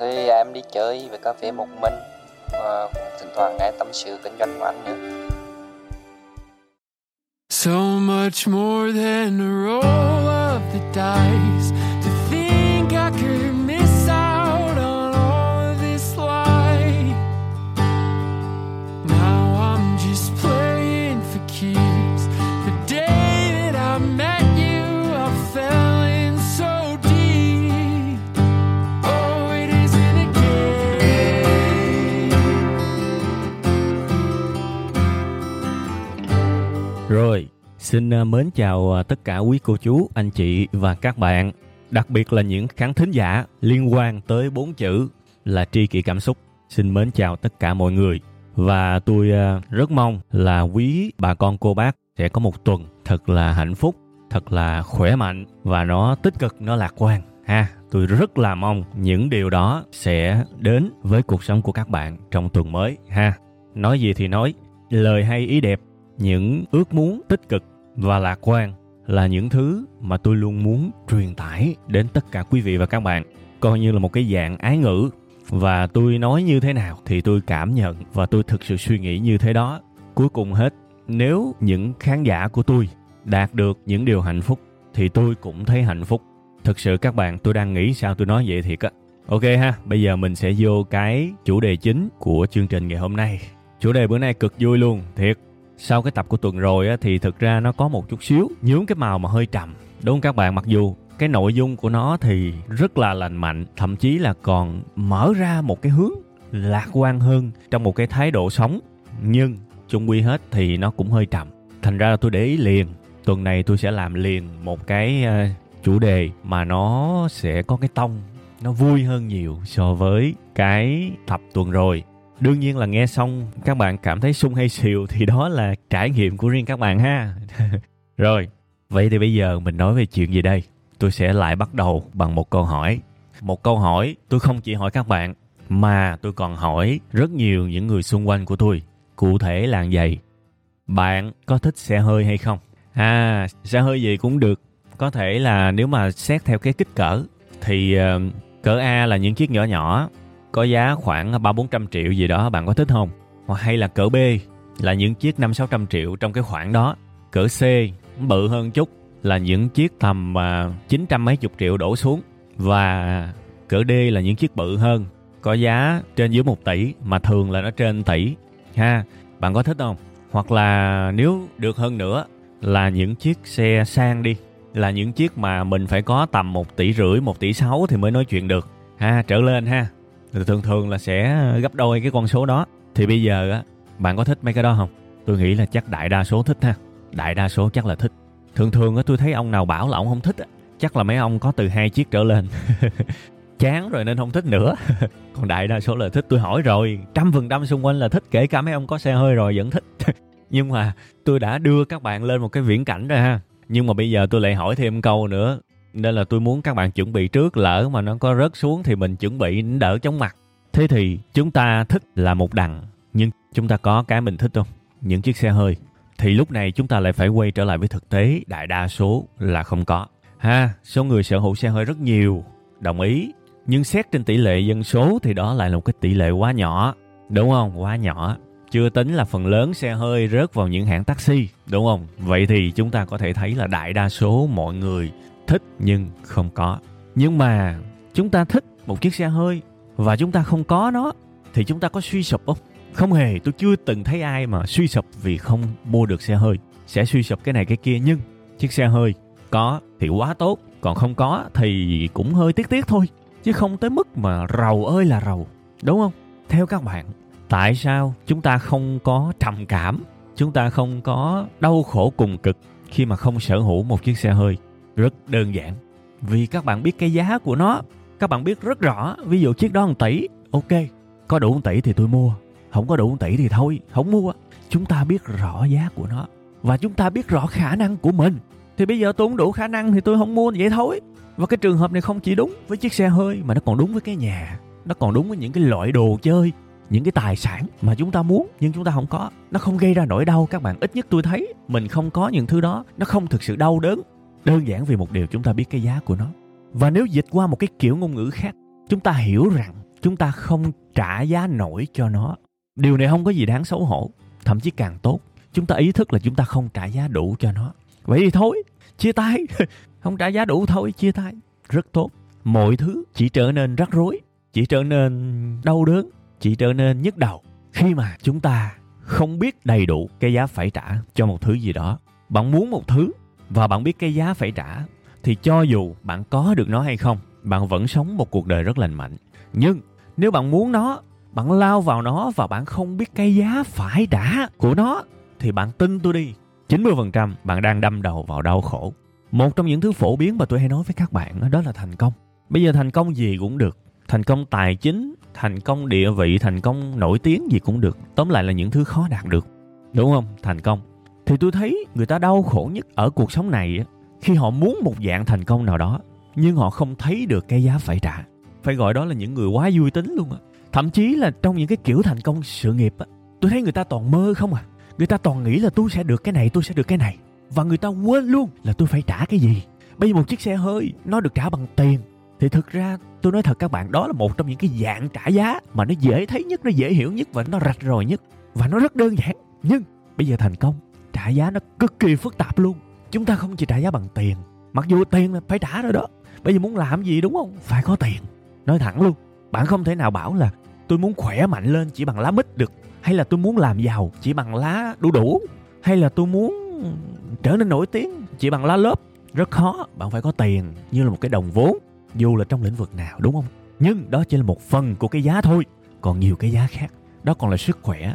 Thì à, em đi chơi về cà phê một mình, và cũng thỉnh thoảng nghe tâm sự kinh doanh của anh nữa. So much more than a roll of the dice xin à, mến chào à, tất cả quý cô chú, anh chị và các bạn, đặc biệt là những khán thính giả liên quan tới bốn chữ là tri kỷ cảm xúc. Xin mến chào tất cả mọi người và tôi à, rất mong là quý bà con cô bác sẽ có một tuần thật là hạnh phúc, thật là khỏe mạnh và nó tích cực, nó lạc quan ha. Tôi rất là mong những điều đó sẽ đến với cuộc sống của các bạn trong tuần mới ha. Nói gì thì nói, lời hay ý đẹp những ước muốn tích cực và lạc quan là những thứ mà tôi luôn muốn truyền tải đến tất cả quý vị và các bạn. Coi như là một cái dạng ái ngữ. Và tôi nói như thế nào thì tôi cảm nhận và tôi thực sự suy nghĩ như thế đó. Cuối cùng hết, nếu những khán giả của tôi đạt được những điều hạnh phúc thì tôi cũng thấy hạnh phúc. Thực sự các bạn, tôi đang nghĩ sao tôi nói vậy thiệt á. Ok ha, bây giờ mình sẽ vô cái chủ đề chính của chương trình ngày hôm nay. Chủ đề bữa nay cực vui luôn, thiệt sau cái tập của tuần rồi á, thì thực ra nó có một chút xíu nhướng cái màu mà hơi trầm. Đúng không các bạn? Mặc dù cái nội dung của nó thì rất là lành mạnh thậm chí là còn mở ra một cái hướng lạc quan hơn trong một cái thái độ sống. Nhưng chung quy hết thì nó cũng hơi trầm. Thành ra là tôi để ý liền tuần này tôi sẽ làm liền một cái uh, chủ đề mà nó sẽ có cái tông nó vui hơn nhiều so với cái tập tuần rồi đương nhiên là nghe xong các bạn cảm thấy sung hay xìu thì đó là trải nghiệm của riêng các bạn ha. Rồi vậy thì bây giờ mình nói về chuyện gì đây? Tôi sẽ lại bắt đầu bằng một câu hỏi. Một câu hỏi tôi không chỉ hỏi các bạn mà tôi còn hỏi rất nhiều những người xung quanh của tôi. Cụ thể là vậy. Bạn có thích xe hơi hay không? À xe hơi gì cũng được. Có thể là nếu mà xét theo cái kích cỡ thì uh, cỡ A là những chiếc nhỏ nhỏ có giá khoảng ba bốn trăm triệu gì đó, bạn có thích không? Hoặc hay là cỡ B, là những chiếc năm sáu trăm triệu trong cái khoảng đó. Cỡ C, bự hơn chút, là những chiếc tầm à, chín trăm mấy chục triệu đổ xuống. Và cỡ D là những chiếc bự hơn, có giá trên dưới một tỷ, mà thường là nó trên tỷ. Ha, bạn có thích không? Hoặc là nếu được hơn nữa, là những chiếc xe sang đi. Là những chiếc mà mình phải có tầm một tỷ rưỡi, một tỷ sáu thì mới nói chuyện được. Ha, trở lên ha thường thường là sẽ gấp đôi cái con số đó. Thì bây giờ á, bạn có thích mấy cái đó không? Tôi nghĩ là chắc đại đa số thích ha. Đại đa số chắc là thích. Thường thường á, tôi thấy ông nào bảo là ông không thích á, chắc là mấy ông có từ hai chiếc trở lên. Chán rồi nên không thích nữa. Còn đại đa số là thích. Tôi hỏi rồi, trăm phần trăm xung quanh là thích, kể cả mấy ông có xe hơi rồi vẫn thích. Nhưng mà tôi đã đưa các bạn lên một cái viễn cảnh rồi ha. Nhưng mà bây giờ tôi lại hỏi thêm câu nữa nên là tôi muốn các bạn chuẩn bị trước, lỡ mà nó có rớt xuống thì mình chuẩn bị đỡ chóng mặt. Thế thì chúng ta thích là một đằng, nhưng chúng ta có cái mình thích không? Những chiếc xe hơi. Thì lúc này chúng ta lại phải quay trở lại với thực tế, đại đa số là không có. Ha, số người sở hữu xe hơi rất nhiều, đồng ý. Nhưng xét trên tỷ lệ dân số thì đó lại là một cái tỷ lệ quá nhỏ, đúng không? Quá nhỏ. Chưa tính là phần lớn xe hơi rớt vào những hãng taxi, đúng không? Vậy thì chúng ta có thể thấy là đại đa số mọi người thích nhưng không có. Nhưng mà chúng ta thích một chiếc xe hơi và chúng ta không có nó, thì chúng ta có suy sụp không? Không hề, tôi chưa từng thấy ai mà suy sụp vì không mua được xe hơi. Sẽ suy sụp cái này cái kia, nhưng chiếc xe hơi có thì quá tốt, còn không có thì cũng hơi tiếc tiếc thôi, chứ không tới mức mà rầu ơi là rầu, đúng không? Theo các bạn, tại sao chúng ta không có trầm cảm, chúng ta không có đau khổ cùng cực khi mà không sở hữu một chiếc xe hơi? Rất đơn giản. Vì các bạn biết cái giá của nó, các bạn biết rất rõ, ví dụ chiếc đó 1 tỷ. Ok, có đủ 1 tỷ thì tôi mua. Không có đủ 1 tỷ thì thôi, không mua. Chúng ta biết rõ giá của nó và chúng ta biết rõ khả năng của mình. Thì bây giờ tôi không đủ khả năng thì tôi không mua, vậy thôi. Và cái trường hợp này không chỉ đúng với chiếc xe hơi mà nó còn đúng với cái nhà. Nó còn đúng với những cái loại đồ chơi, những cái tài sản mà chúng ta muốn nhưng chúng ta không có. Nó không gây ra nỗi đau các bạn. Ít nhất tôi thấy mình không có những thứ đó. Nó không thực sự đau đớn đơn giản vì một điều chúng ta biết cái giá của nó. Và nếu dịch qua một cái kiểu ngôn ngữ khác, chúng ta hiểu rằng chúng ta không trả giá nổi cho nó. Điều này không có gì đáng xấu hổ, thậm chí càng tốt. Chúng ta ý thức là chúng ta không trả giá đủ cho nó. Vậy thì thôi, chia tay. Không trả giá đủ thôi, chia tay. Rất tốt. Mọi thứ chỉ trở nên rắc rối, chỉ trở nên đau đớn, chỉ trở nên nhức đầu khi mà chúng ta không biết đầy đủ cái giá phải trả cho một thứ gì đó. Bạn muốn một thứ và bạn biết cái giá phải trả, thì cho dù bạn có được nó hay không, bạn vẫn sống một cuộc đời rất lành mạnh. Nhưng nếu bạn muốn nó, bạn lao vào nó và bạn không biết cái giá phải trả của nó, thì bạn tin tôi đi. 90% bạn đang đâm đầu vào đau khổ. Một trong những thứ phổ biến mà tôi hay nói với các bạn đó là thành công. Bây giờ thành công gì cũng được. Thành công tài chính, thành công địa vị, thành công nổi tiếng gì cũng được. Tóm lại là những thứ khó đạt được. Đúng không? Thành công thì tôi thấy người ta đau khổ nhất ở cuộc sống này khi họ muốn một dạng thành công nào đó, nhưng họ không thấy được cái giá phải trả. Phải gọi đó là những người quá vui tính luôn á. Thậm chí là trong những cái kiểu thành công sự nghiệp á, tôi thấy người ta toàn mơ không à. Người ta toàn nghĩ là tôi sẽ được cái này, tôi sẽ được cái này. Và người ta quên luôn là tôi phải trả cái gì. Bây giờ một chiếc xe hơi, nó được trả bằng tiền. Thì thực ra, tôi nói thật các bạn, đó là một trong những cái dạng trả giá mà nó dễ thấy nhất, nó dễ hiểu nhất và nó rạch ròi nhất. Và nó rất đơn giản. Nhưng, bây giờ thành công trả giá nó cực kỳ phức tạp luôn. Chúng ta không chỉ trả giá bằng tiền, mặc dù tiền là phải trả rồi đó. Bây giờ muốn làm gì đúng không? Phải có tiền. Nói thẳng luôn, bạn không thể nào bảo là tôi muốn khỏe mạnh lên chỉ bằng lá mít được, hay là tôi muốn làm giàu chỉ bằng lá đu đủ, hay là tôi muốn trở nên nổi tiếng chỉ bằng lá lớp. Rất khó, bạn phải có tiền như là một cái đồng vốn, dù là trong lĩnh vực nào, đúng không? Nhưng đó chỉ là một phần của cái giá thôi, còn nhiều cái giá khác. Đó còn là sức khỏe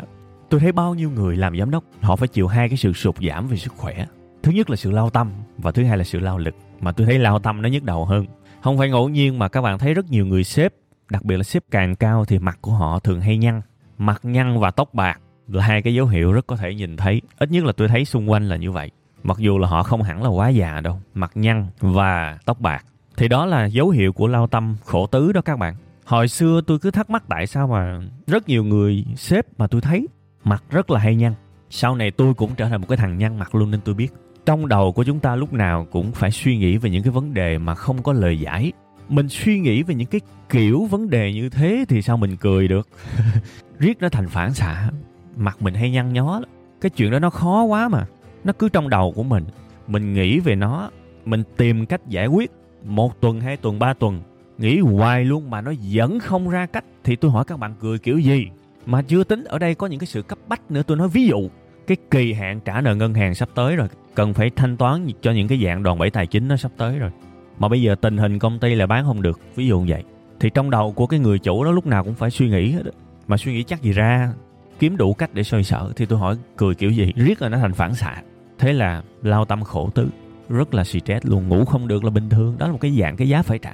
tôi thấy bao nhiêu người làm giám đốc, họ phải chịu hai cái sự sụt giảm về sức khỏe. Thứ nhất là sự lao tâm và thứ hai là sự lao lực. Mà tôi thấy lao tâm nó nhức đầu hơn. Không phải ngẫu nhiên mà các bạn thấy rất nhiều người sếp, đặc biệt là sếp càng cao thì mặt của họ thường hay nhăn. Mặt nhăn và tóc bạc là hai cái dấu hiệu rất có thể nhìn thấy. Ít nhất là tôi thấy xung quanh là như vậy. Mặc dù là họ không hẳn là quá già đâu, mặt nhăn và tóc bạc. Thì đó là dấu hiệu của lao tâm khổ tứ đó các bạn. Hồi xưa tôi cứ thắc mắc tại sao mà rất nhiều người sếp mà tôi thấy mặt rất là hay nhăn. Sau này tôi cũng trở thành một cái thằng nhăn mặt luôn nên tôi biết. Trong đầu của chúng ta lúc nào cũng phải suy nghĩ về những cái vấn đề mà không có lời giải. Mình suy nghĩ về những cái kiểu vấn đề như thế thì sao mình cười được? Riết nó thành phản xạ. Mặt mình hay nhăn nhó lắm. cái chuyện đó nó khó quá mà. Nó cứ trong đầu của mình. Mình nghĩ về nó, mình tìm cách giải quyết. Một tuần, hai tuần, ba tuần. Nghĩ hoài luôn mà nó vẫn không ra cách. Thì tôi hỏi các bạn cười kiểu gì? Mà chưa tính, ở đây có những cái sự cấp bách nữa. Tôi nói ví dụ, cái kỳ hạn trả nợ ngân hàng sắp tới rồi, cần phải thanh toán cho những cái dạng đòn bẩy tài chính nó sắp tới rồi. Mà bây giờ tình hình công ty là bán không được, ví dụ như vậy. Thì trong đầu của cái người chủ đó lúc nào cũng phải suy nghĩ hết mà suy nghĩ chắc gì ra, kiếm đủ cách để xoay sở. Thì tôi hỏi cười kiểu gì? Riết là nó thành phản xạ. Thế là lao tâm khổ tứ rất là stress luôn ngủ không được là bình thường. Đó là một cái dạng cái giá phải trả.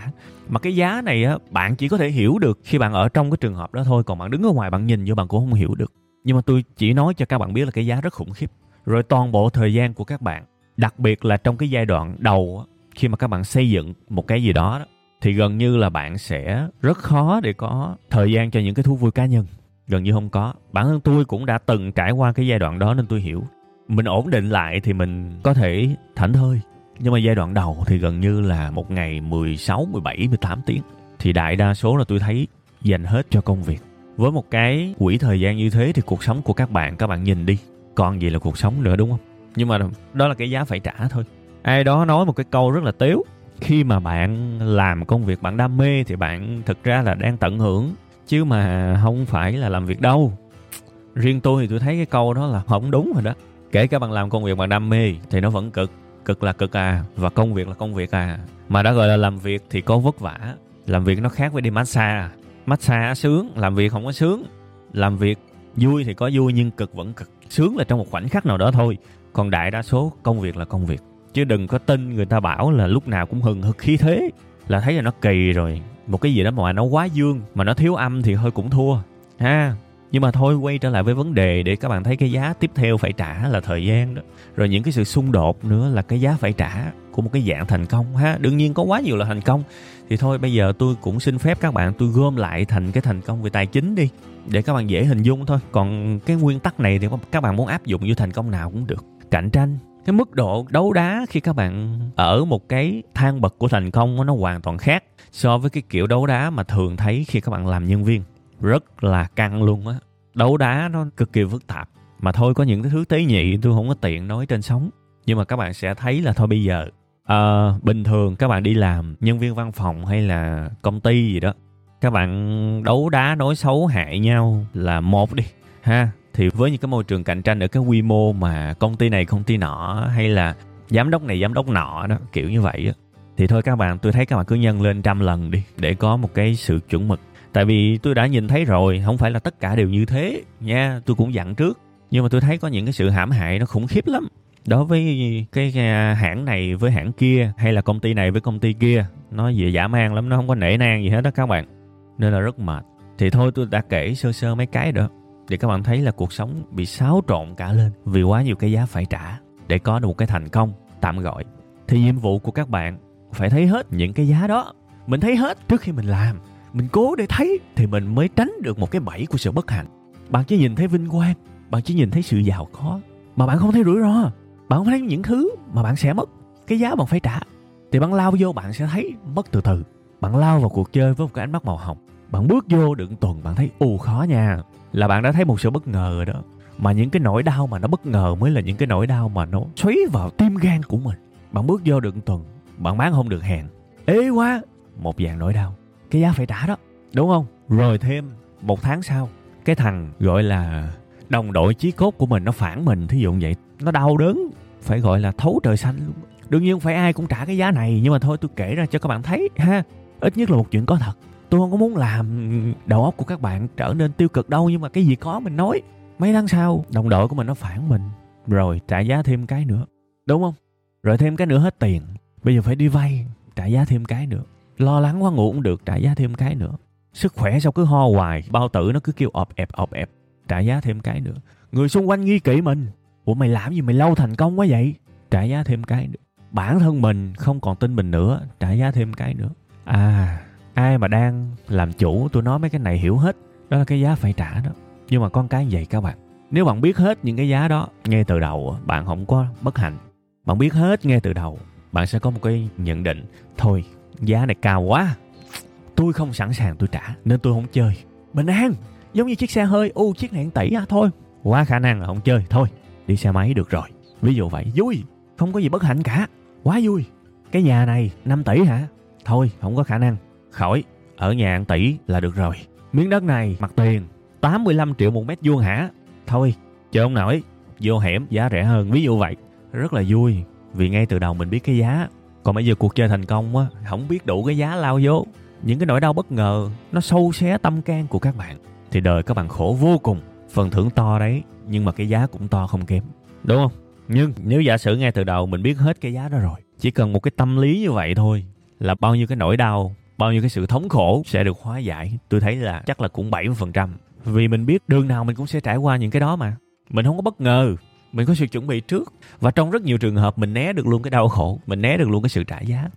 Mà cái giá này á bạn chỉ có thể hiểu được khi bạn ở trong cái trường hợp đó thôi. Còn bạn đứng ở ngoài bạn nhìn vô bạn cũng không hiểu được. Nhưng mà tôi chỉ nói cho các bạn biết là cái giá rất khủng khiếp. Rồi toàn bộ thời gian của các bạn đặc biệt là trong cái giai đoạn đầu á, khi mà các bạn xây dựng một cái gì đó, đó thì gần như là bạn sẽ rất khó để có thời gian cho những cái thú vui cá nhân. Gần như không có. Bản thân tôi cũng đã từng trải qua cái giai đoạn đó nên tôi hiểu mình ổn định lại thì mình có thể thảnh thơi. Nhưng mà giai đoạn đầu thì gần như là một ngày 16, 17, 18 tiếng. Thì đại đa số là tôi thấy dành hết cho công việc. Với một cái quỹ thời gian như thế thì cuộc sống của các bạn các bạn nhìn đi còn gì là cuộc sống nữa đúng không? Nhưng mà đó là cái giá phải trả thôi. Ai đó nói một cái câu rất là tếu. Khi mà bạn làm công việc bạn đam mê thì bạn thực ra là đang tận hưởng. Chứ mà không phải là làm việc đâu. Riêng tôi thì tôi thấy cái câu đó là không đúng rồi đó kể cả bạn làm công việc bạn đam mê thì nó vẫn cực. Cực là cực à và công việc là công việc à. Mà đã gọi là làm việc thì có vất vả. Làm việc nó khác với đi massage. Massage sướng, làm việc không có sướng. Làm việc vui thì có vui nhưng cực vẫn cực. Sướng là trong một khoảnh khắc nào đó thôi. Còn đại đa số công việc là công việc. Chứ đừng có tin người ta bảo là lúc nào cũng hừng hực khí thế. Là thấy là nó kỳ rồi. Một cái gì đó mà nó quá dương, mà nó thiếu âm thì hơi cũng thua. Ha? Nhưng mà thôi, quay trở lại với vấn đề để các bạn thấy cái giá tiếp theo phải trả là thời gian đó. Rồi những cái sự xung đột nữa là cái giá phải trả của một cái dạng thành công ha. Đương nhiên có quá nhiều là thành công. Thì thôi, bây giờ tôi cũng xin phép các bạn tôi gom lại thành cái thành công về tài chính đi, để các bạn dễ hình dung thôi. Còn cái nguyên tắc này thì các bạn muốn áp dụng như thành công nào cũng được. Cạnh tranh, cái mức độ đấu đá khi các bạn ở một cái thang bậc của thành công, nó hoàn toàn khác so với cái kiểu đấu đá mà thường thấy khi các bạn làm nhân viên rất là căng luôn á. Đấu đá nó cực kỳ phức tạp. Mà thôi có những cái thứ tế nhị tôi không có tiện nói trên sóng. Nhưng mà các bạn sẽ thấy là thôi bây giờ uh, bình thường các bạn đi làm nhân viên văn phòng hay là công ty gì đó các bạn đấu đá nói xấu hại nhau là một đi ha. Thì với những cái môi trường cạnh tranh ở cái quy mô mà công ty này công ty nọ hay là giám đốc này giám đốc nọ đó kiểu như vậy á thì thôi các bạn tôi thấy các bạn cứ nhân lên trăm lần đi để có một cái sự chuẩn mực tại vì tôi đã nhìn thấy rồi, không phải là tất cả đều như thế. Nha, tôi cũng dặn trước. Nhưng mà tôi thấy có những cái sự hãm hại nó khủng khiếp lắm. Đối với cái à, hãng này với hãng kia, hay là công ty này với công ty kia, nó về giả man lắm, nó không có nể nang gì hết đó các bạn. Nên là rất mệt. Thì thôi, tôi đã kể sơ sơ mấy cái đó, để các bạn thấy là cuộc sống bị xáo trộn cả lên vì quá nhiều cái giá phải trả để có được một cái thành công tạm gọi. Thì nhiệm vụ của các bạn phải thấy hết những cái giá đó. Mình thấy hết trước khi mình làm mình cố để thấy thì mình mới tránh được một cái bẫy của sự bất hạnh. Bạn chỉ nhìn thấy vinh quang, bạn chỉ nhìn thấy sự giàu có, mà bạn không thấy rủi ro. Bạn không thấy những thứ mà bạn sẽ mất, cái giá bạn phải trả. Thì bạn lao vô, bạn sẽ thấy mất từ từ. Bạn lao vào cuộc chơi với một cái ánh mắt màu hồng. Bạn bước vô đựng tuần, bạn thấy ù khó nha. Là bạn đã thấy một sự bất ngờ rồi đó. Mà những cái nỗi đau mà nó bất ngờ mới là những cái nỗi đau mà nó xoáy vào tim gan của mình. Bạn bước vô đựng tuần, bạn bán không được hàng. Ế quá, một dạng nỗi đau cái giá phải trả đó. Đúng không? Rồi thêm một tháng sau, cái thằng gọi là đồng đội chí cốt của mình nó phản mình, thí dụ vậy. Nó đau đớn, phải gọi là thấu trời xanh luôn. Đương nhiên không phải ai cũng trả cái giá này, nhưng mà thôi tôi kể ra cho các bạn thấy, ha. Ít nhất là một chuyện có thật. Tôi không có muốn làm đầu óc của các bạn trở nên tiêu cực đâu, nhưng mà cái gì có mình nói. Mấy tháng sau, đồng đội của mình nó phản mình, rồi trả giá thêm cái nữa. Đúng không? Rồi thêm cái nữa hết tiền. Bây giờ phải đi vay, trả giá thêm cái nữa lo lắng quá, ngủ cũng được, trả giá thêm cái nữa. Sức khỏe sao cứ ho hoài, bao tử nó cứ kêu ọp ẹp ọp ẹp, trả giá thêm cái nữa. Người xung quanh nghi kỵ mình. Ủa, mày làm gì mày lâu thành công quá vậy? Trả giá thêm cái nữa. Bản thân mình không còn tin mình nữa, trả giá thêm cái nữa. À ai mà đang làm chủ tôi nói mấy cái này hiểu hết. Đó là cái giá phải trả đó. Nhưng mà con cái vậy các bạn. Nếu bạn biết hết những cái giá đó, ngay từ đầu, bạn không có bất hạnh. Bạn biết hết ngay từ đầu, bạn sẽ có một cái nhận định. Thôi giá này cao quá. Tôi không sẵn sàng tôi trả, nên tôi không chơi. Bình an, giống như chiếc xe hơi u chiếc này tỷ à thôi. Quá khả năng là không chơi, thôi, đi xe máy được rồi. Ví dụ vậy, vui, không có gì bất hạnh cả. Quá vui. Cái nhà này 5 tỷ hả? Thôi, không có khả năng. Khỏi, ở nhà 1 tỷ là được rồi. Miếng đất này, mặt tiền 85 triệu một mét vuông hả? Thôi chơi không nổi vô hẻm, giá rẻ hơn. Ví dụ vậy. Rất là vui, vì ngay từ đầu mình biết cái giá còn bây giờ cuộc chơi thành công á, không biết đủ cái giá lao vô những cái nỗi đau bất ngờ, nó sâu xé tâm can của các bạn. Thì đời các bạn khổ vô cùng, phần thưởng to đấy, nhưng mà cái giá cũng to không kém. Đúng không? Nhưng nếu giả sử ngay từ đầu mình biết hết cái giá đó rồi, chỉ cần một cái tâm lý như vậy thôi, là bao nhiêu cái nỗi đau, bao nhiêu cái sự thống khổ sẽ được hóa giải. Tôi thấy là chắc là cũng 70% vì mình biết đường nào mình cũng sẽ trải qua những cái đó mà. Mình không có bất ngờ mình có sự chuẩn bị trước. Và trong rất nhiều trường hợp, mình né được luôn cái đau khổ, mình né được luôn cái sự trả giá.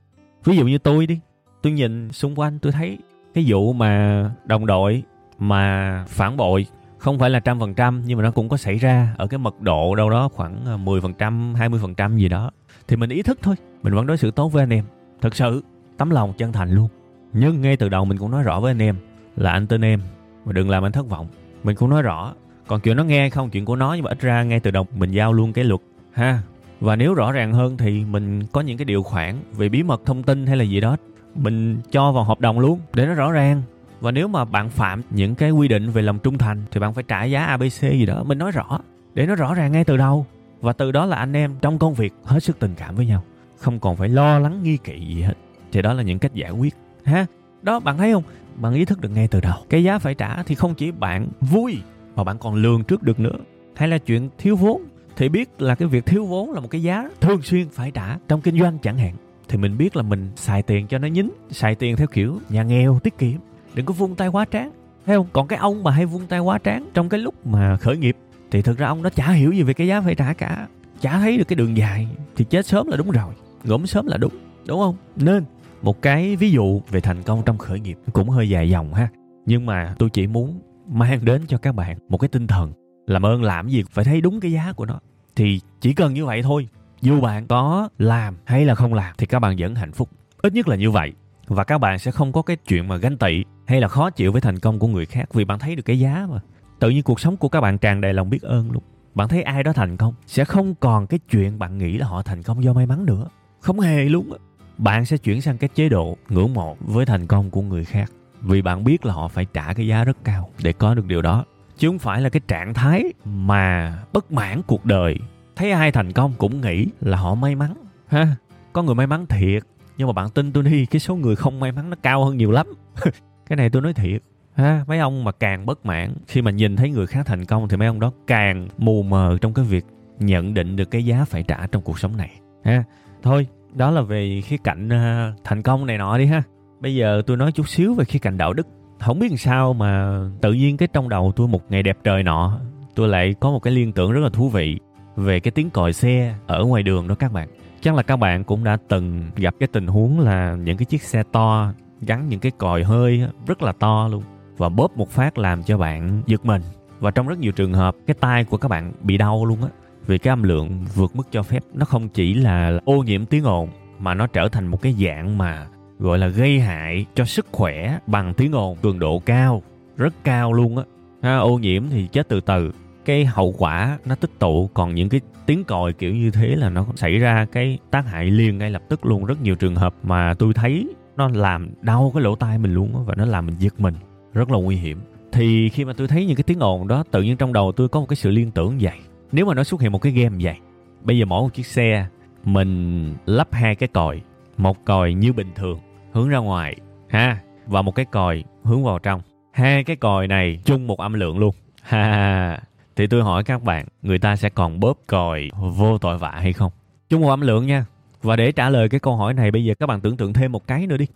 Ví dụ như tôi đi, tôi nhìn xung quanh, tôi thấy cái vụ mà đồng đội mà phản bội, không phải là trăm phần trăm, nhưng mà nó cũng có xảy ra ở cái mật độ đâu đó khoảng ờ, 10 phần trăm 20 phần trăm gì đó. Thì mình ý thức thôi, mình vẫn đối xử tốt với anh em. Thật sự, tấm lòng chân thành luôn. Nhưng ngay từ đầu mình cũng nói rõ với anh em là anh tin em, mà đừng làm anh thất vọng. Mình cũng nói rõ còn chuyện nó nghe không, chuyện của nó nhưng mà ít ra ngay từ đầu mình giao luôn cái luật. Ha. Và nếu rõ ràng hơn thì mình có những cái điều khoản về bí mật thông tin hay là gì đó. Mình cho vào hợp đồng luôn, để nó rõ ràng. Và nếu mà bạn phạm những cái quy định về lòng trung thành thì bạn phải trả giá abc gì đó. Mình nói rõ, để nó rõ ràng ngay từ đầu. Và từ đó là anh em trong công việc hết sức tình cảm với nhau. Không còn phải lo lắng, nghi kỵ gì hết. Thì đó là những cách giải quyết. Ha. Đó, bạn thấy không? Bạn ý thức được ngay từ đầu. Cái giá phải trả thì không chỉ bạn vui mà bạn còn lường trước được nữa. Hay là chuyện thiếu vốn. Thì biết là cái việc thiếu vốn là một cái giá thường xuyên phải trả trong kinh doanh chẳng hạn. Thì mình biết là mình xài tiền cho nó nhín, xài tiền theo kiểu nhà nghèo, tiết kiệm. Đừng có vung tay quá tráng thấy không? Còn cái ông mà hay vung tay quá tráng trong cái lúc mà khởi nghiệp, thì thực ra ông đó chả hiểu gì về cái giá phải trả cả. Chả thấy được cái đường dài, thì chết sớm là đúng rồi ngủm sớm là đúng đúng không? Nên, một cái ví dụ về thành công trong khởi nghiệp cũng hơi dài dòng ha. Nhưng mà tôi chỉ muốn mang đến cho các bạn một cái tinh thần làm ơn, làm gì phải thấy đúng cái giá của nó. Thì chỉ cần như vậy thôi. Dù bạn có làm hay là không làm thì các bạn vẫn hạnh phúc. Ít nhất là như vậy. Và các bạn sẽ không có cái chuyện mà ganh tị hay là khó chịu với thành công của người khác vì bạn thấy được cái giá mà. Tự nhiên cuộc sống của các bạn tràn đầy lòng biết ơn luôn. Bạn thấy ai đó thành công, sẽ không còn cái chuyện bạn nghĩ là họ thành công do may mắn nữa. Không hề luôn á. Bạn sẽ chuyển sang cái chế độ ngưỡng mộ với thành công của người khác vì bạn biết là họ phải trả cái giá rất cao để có được điều đó. Chứ không phải là cái trạng thái mà bất mãn cuộc đời. Thấy ai thành công cũng nghĩ là họ may mắn ha? Có người may mắn thiệt nhưng mà bạn tin tôi đi cái số người không may mắn nó cao hơn nhiều lắm. Cái này tôi nói thiệt ha? Mấy ông mà càng bất mãn khi mà nhìn thấy người khác thành công thì mấy ông đó càng mù mờ trong cái việc nhận định được cái giá phải trả trong cuộc sống này ha? Thôi đó là về khía cạnh uh, thành công này nọ đi ha? Bây giờ tôi nói chút xíu về khía cạnh đạo đức. Không biết làm sao mà tự nhiên cái trong đầu tôi một ngày đẹp trời nọ, tôi lại có một cái liên tưởng rất là thú vị về cái tiếng còi xe ở ngoài đường đó các bạn. Chắc là các bạn cũng đã từng gặp cái tình huống là những cái chiếc xe to gắn những cái còi hơi rất là to luôn, và bóp một phát làm cho bạn giật mình. Và trong rất nhiều trường hợp, cái tai của các bạn bị đau luôn á, vì cái âm lượng vượt mức cho phép. Nó không chỉ là ô nhiễm tiếng ồn, mà nó trở thành một cái dạng mà gọi là gây hại cho sức khỏe bằng tiếng ồn. Cường độ cao rất cao luôn á. Ha, ô nhiễm thì chết từ từ. Cái hậu quả nó tích tụ còn những cái tiếng còi kiểu như thế là nó xảy ra cái tác hại liền ngay lập tức luôn. Rất nhiều trường hợp mà tôi thấy nó làm đau cái lỗ tai mình luôn á và nó làm mình giật mình. Rất là nguy hiểm. Thì khi mà tôi thấy những cái tiếng ồn đó tự nhiên trong đầu tôi có một cái sự liên tưởng vậy. Nếu mà nó xuất hiện một cái game vậy bây giờ mỗi một chiếc xe mình lắp hai cái còi một còi như bình thường hướng ra ngoài, ha, và một cái còi hướng vào trong hai cái còi này chung một âm lượng luôn ha thì tôi hỏi các bạn, người ta sẽ còn bóp còi vô tội vạ hay không chung một âm lượng nha và để trả lời cái câu hỏi này, bây giờ các bạn tưởng tượng thêm một cái nữa đi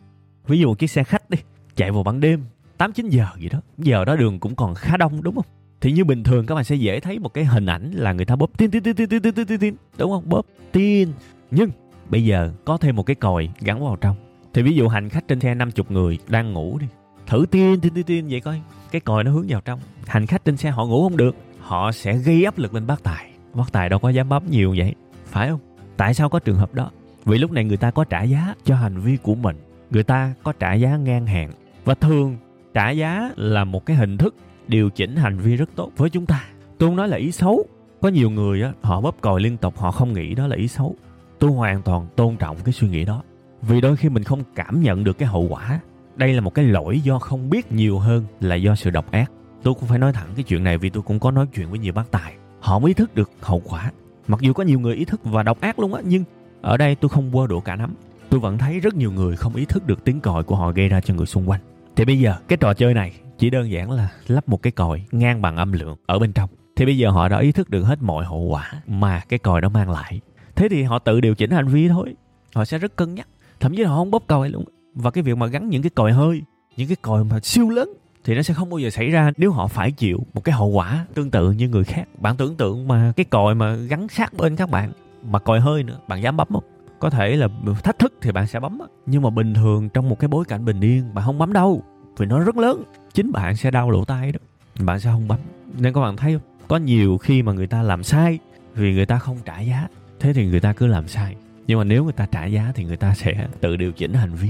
ví dụ một chiếc xe khách đi, chạy vào ban đêm 8 9 giờ gì đó. Giờ đó đường cũng còn khá đông, đúng không? Thì như bình thường các bạn sẽ dễ thấy một cái hình ảnh là người ta bóp tin tin tin tin tin tin tin, đúng không? Bóp tin. Nhưng bây giờ có thêm một cái còi gắn vào trong thì ví dụ hành khách trên xe 50 người đang ngủ đi. Thử tiên tiên tiên tiên vậy coi. Cái còi nó hướng vào trong. Hành khách trên xe họ ngủ không được. Họ sẽ gây áp lực lên bác tài. Bác tài đâu có dám bấm nhiều vậy. Phải không? Tại sao có trường hợp đó? Vì lúc này người ta có trả giá cho hành vi của mình. Người ta có trả giá ngang hàng. Và thường, trả giá là một cái hình thức điều chỉnh hành vi rất tốt với chúng ta tôi không nói là ý xấu có nhiều người á, họ bóp còi liên tục, họ không nghĩ đó là ý xấu tôi hoàn toàn tôn trọng cái suy nghĩ đó vì đôi khi mình không cảm nhận được cái hậu quả đây là một cái lỗi do không biết nhiều hơn là do sự độc ác tôi cũng phải nói thẳng cái chuyện này vì tôi cũng có nói chuyện với nhiều bác tài họ mới ý thức được hậu quả mặc dù có nhiều người ý thức và độc ác luôn á, nhưng ở đây tôi không quơ đũa cả nắm tôi vẫn thấy rất nhiều người không ý thức được tiếng còi của họ gây ra cho người xung quanh thì bây giờ, cái trò chơi này chỉ đơn giản là lắp một cái còi ngang bằng âm lượng ở bên trong. Thì bây giờ họ đã ý thức được hết mọi hậu quả mà cái còi đó mang lại. Thế thì họ tự điều chỉnh hành vi thôi. Họ sẽ rất cân nhắc. Thậm chí là họ không bóp còi luôn. Và cái việc mà gắn những cái còi hơi, những cái còi mà siêu lớn thì nó sẽ không bao giờ xảy ra nếu họ phải chịu một cái hậu quả tương tự như người khác. Bạn tưởng tượng mà cái còi mà gắn sát bên các bạn mà còi hơi nữa, bạn dám bấm không? có thể là thách thức thì bạn sẽ bấm nhưng mà bình thường trong một cái bối cảnh bình yên bạn không bấm đâu vì nó rất lớn. Chính bạn sẽ đau lỗ tai đó. Bạn sẽ không bấm. Nên các bạn thấy không? Có nhiều khi mà người ta làm sai vì người ta không trả giá. Thế thì người ta cứ làm sai nhưng mà nếu người ta trả giá thì người ta sẽ tự điều chỉnh hành vi.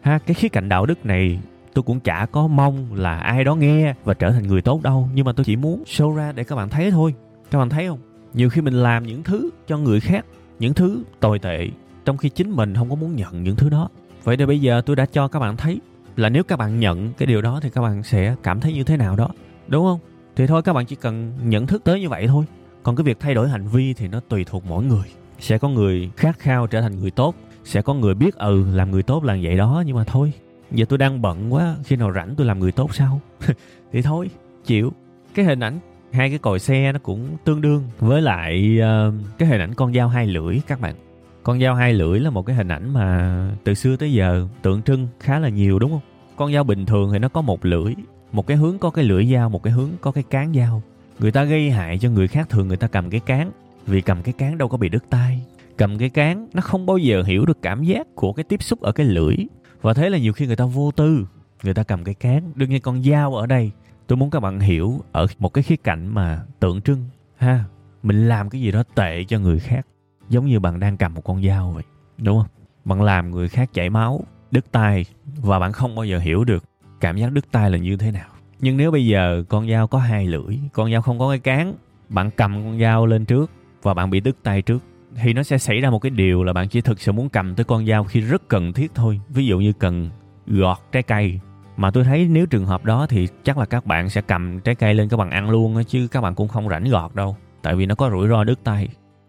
Ha, cái khía cạnh đạo đức này tôi cũng chả có mong là ai đó nghe và trở thành người tốt đâu. Nhưng mà tôi chỉ muốn show ra để các bạn thấy thôi. Các bạn thấy không? Nhiều khi mình làm những thứ cho người khác, những thứ tồi tệ, trong khi chính mình không có muốn nhận những thứ đó. Vậy thì bây giờ tôi đã cho các bạn thấy là nếu các bạn nhận cái điều đó thì các bạn sẽ cảm thấy như thế nào đó. Đúng không? Thì thôi, các bạn chỉ cần nhận thức tới như vậy thôi. Còn cái việc thay đổi hành vi thì nó tùy thuộc mỗi người sẽ có người khát khao trở thành người tốt. Sẽ có người biết ừ làm người tốt là vậy đó nhưng mà thôi. Giờ tôi đang bận quá khi nào rảnh tôi làm người tốt sao? Thì thôi chịu. Cái hình ảnh hai cái còi xe nó cũng tương đương với lại uh, cái hình ảnh con dao hai lưỡi các bạn. Con dao hai lưỡi là một cái hình ảnh mà từ xưa tới giờ tượng trưng khá là nhiều đúng không? Con dao bình thường thì nó có một lưỡi một cái hướng có cái lưỡi dao một cái hướng có cái cán dao. Người ta gây hại cho người khác thường người ta cầm cái cán vì cầm cái cán đâu có bị đứt tay. Cầm cái cán, nó không bao giờ hiểu được cảm giác của cái tiếp xúc ở cái lưỡi. Và thế là nhiều khi người ta vô tư, người ta cầm cái cán. Đương nhiên con dao ở đây, tôi muốn các bạn hiểu ở một cái khía cạnh mà tượng trưng, ha, mình làm cái gì đó tệ cho người khác, giống như bạn đang cầm một con dao vậy, đúng không? Bạn làm người khác chảy máu, đứt tay và bạn không bao giờ hiểu được cảm giác đứt tay là như thế nào. Nhưng nếu bây giờ con dao có hai lưỡi, con dao không có cái cán, bạn cầm con dao lên trước và bạn bị đứt tay trước. Thì nó sẽ xảy ra một cái điều là bạn chỉ thực sự muốn cầm tới con dao khi rất cần thiết thôi. Ví dụ như cần gọt trái cây. Mà tôi thấy nếu trường hợp đó thì chắc là các bạn sẽ cầm trái cây lên các bạn ăn luôn chứ các bạn cũng không rảnh gọt đâu, tại vì nó có rủi ro đứt tay.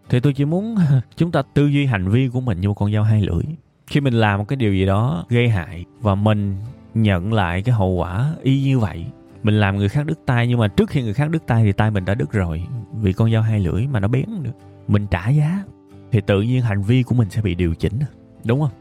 Thì tôi chỉ muốn chúng ta tư duy hành vi của mình như một con dao hai lưỡi. Khi mình làm một cái điều gì đó gây hại và mình nhận lại cái hậu quả y như vậy mình làm người khác đứt tay, nhưng mà trước khi người khác đứt tay thì tay mình đã đứt rồi. Vì con dao hai lưỡi mà nó bén được mình trả giá, thì tự nhiên hành vi của mình sẽ bị điều chỉnh. Đúng không?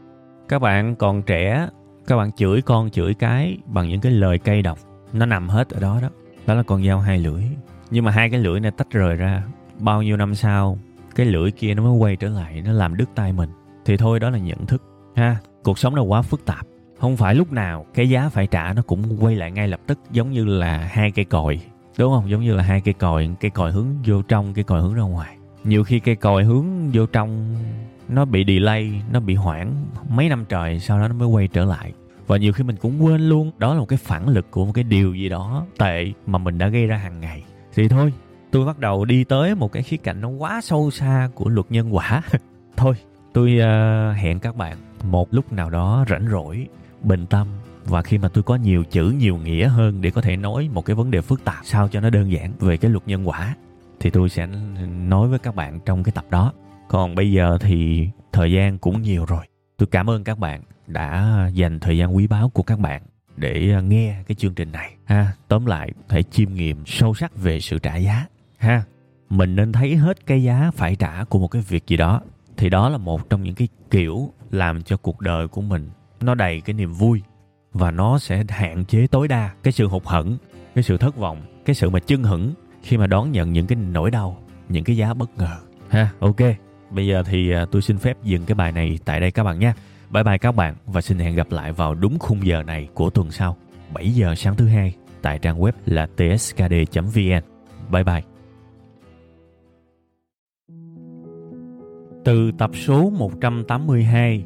Các bạn còn trẻ, các bạn chửi con, chửi cái bằng những cái lời cay độc. Nó nằm hết ở đó đó. Đó là con dao hai lưỡi. Nhưng mà hai cái lưỡi này tách rời ra. Bao nhiêu năm sau, cái lưỡi kia nó mới quay trở lại, nó làm đứt tay mình. Thì thôi, đó là nhận thức. Ha, cuộc sống nó quá phức tạp không phải lúc nào cái giá phải trả nó cũng quay lại ngay lập tức giống như là hai cây còi đúng không? Giống như là hai cây còi cây còi hướng vô trong cây còi hướng ra ngoài. Nhiều khi cây còi hướng vô trong nó bị delay nó bị hoãn mấy năm trời sau đó nó mới quay trở lại. Và nhiều khi mình cũng quên luôn đó là một cái phản lực của một cái điều gì đó tệ mà mình đã gây ra hàng ngày. Thì thôi tôi bắt đầu đi tới một cái khía cạnh nó quá sâu xa của luật nhân quả. Thôi tôi uh, hẹn các bạn một lúc nào đó rảnh rỗi bình tâm và khi mà tôi có nhiều chữ, nhiều nghĩa hơn để có thể nói một cái vấn đề phức tạp sao cho nó đơn giản về cái luật nhân quả, thì tôi sẽ nói với các bạn trong cái tập đó. Còn bây giờ thì thời gian cũng nhiều rồi. Tôi cảm ơn các bạn đã dành thời gian quý báu của các bạn để à, nghe cái chương trình này. Ha, tóm lại, hãy chiêm nghiệm sâu sắc về sự trả giá. Ha, mình nên thấy hết cái giá phải trả của một cái việc gì đó, thì đó là một trong những cái kiểu làm cho cuộc đời của mình nó đầy cái niềm vui và nó sẽ hạn chế tối đa cái sự hụt hẫng cái sự thất vọng cái sự mà chưng hửng khi mà đón nhận những cái nỗi đau những cái giá bất ngờ. Ha ok. Bây giờ thì à, tôi xin phép dừng cái bài này tại đây các bạn nhé. Bye bye các bạn và xin hẹn gặp lại vào đúng khung giờ này của tuần sau 7 giờ sáng thứ hai tại trang web là tskd.vn bye bye. Từ tập số 182,